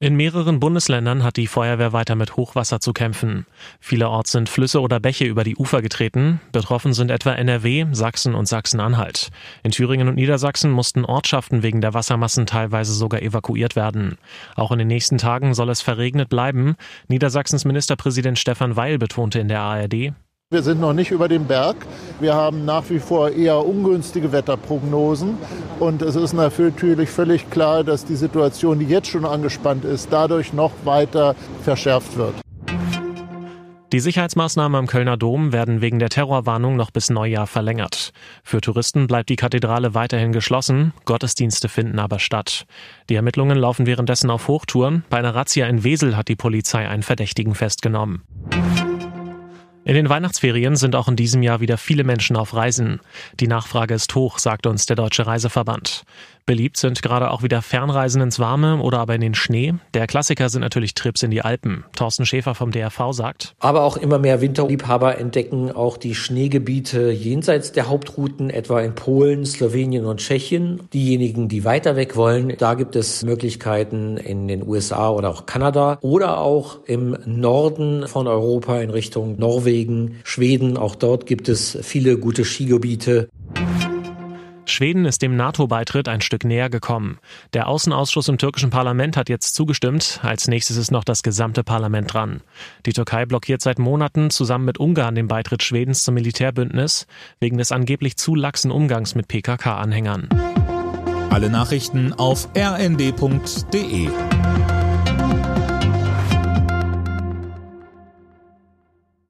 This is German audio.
In mehreren Bundesländern hat die Feuerwehr weiter mit Hochwasser zu kämpfen. Vielerorts sind Flüsse oder Bäche über die Ufer getreten. Betroffen sind etwa NRW, Sachsen und Sachsen-Anhalt. In Thüringen und Niedersachsen mussten Ortschaften wegen der Wassermassen teilweise sogar evakuiert werden. Auch in den nächsten Tagen soll es verregnet bleiben. Niedersachsens Ministerpräsident Stefan Weil betonte in der ARD, wir sind noch nicht über dem Berg. Wir haben nach wie vor eher ungünstige Wetterprognosen. Und es ist natürlich völlig klar, dass die Situation, die jetzt schon angespannt ist, dadurch noch weiter verschärft wird. Die Sicherheitsmaßnahmen am Kölner Dom werden wegen der Terrorwarnung noch bis Neujahr verlängert. Für Touristen bleibt die Kathedrale weiterhin geschlossen, Gottesdienste finden aber statt. Die Ermittlungen laufen währenddessen auf Hochtouren. Bei einer Razzia in Wesel hat die Polizei einen Verdächtigen festgenommen. In den Weihnachtsferien sind auch in diesem Jahr wieder viele Menschen auf Reisen. Die Nachfrage ist hoch, sagt uns der Deutsche Reiseverband. Beliebt sind gerade auch wieder Fernreisen ins Warme oder aber in den Schnee. Der Klassiker sind natürlich Trips in die Alpen. Thorsten Schäfer vom DRV sagt. Aber auch immer mehr Winterliebhaber entdecken auch die Schneegebiete jenseits der Hauptrouten, etwa in Polen, Slowenien und Tschechien. Diejenigen, die weiter weg wollen, da gibt es Möglichkeiten in den USA oder auch Kanada oder auch im Norden von Europa in Richtung Norwegen, Schweden. Auch dort gibt es viele gute Skigebiete. Schweden ist dem NATO-Beitritt ein Stück näher gekommen. Der Außenausschuss im türkischen Parlament hat jetzt zugestimmt. Als nächstes ist noch das gesamte Parlament dran. Die Türkei blockiert seit Monaten zusammen mit Ungarn den Beitritt Schwedens zum Militärbündnis wegen des angeblich zu laxen Umgangs mit PKK-Anhängern. Alle Nachrichten auf rnd.de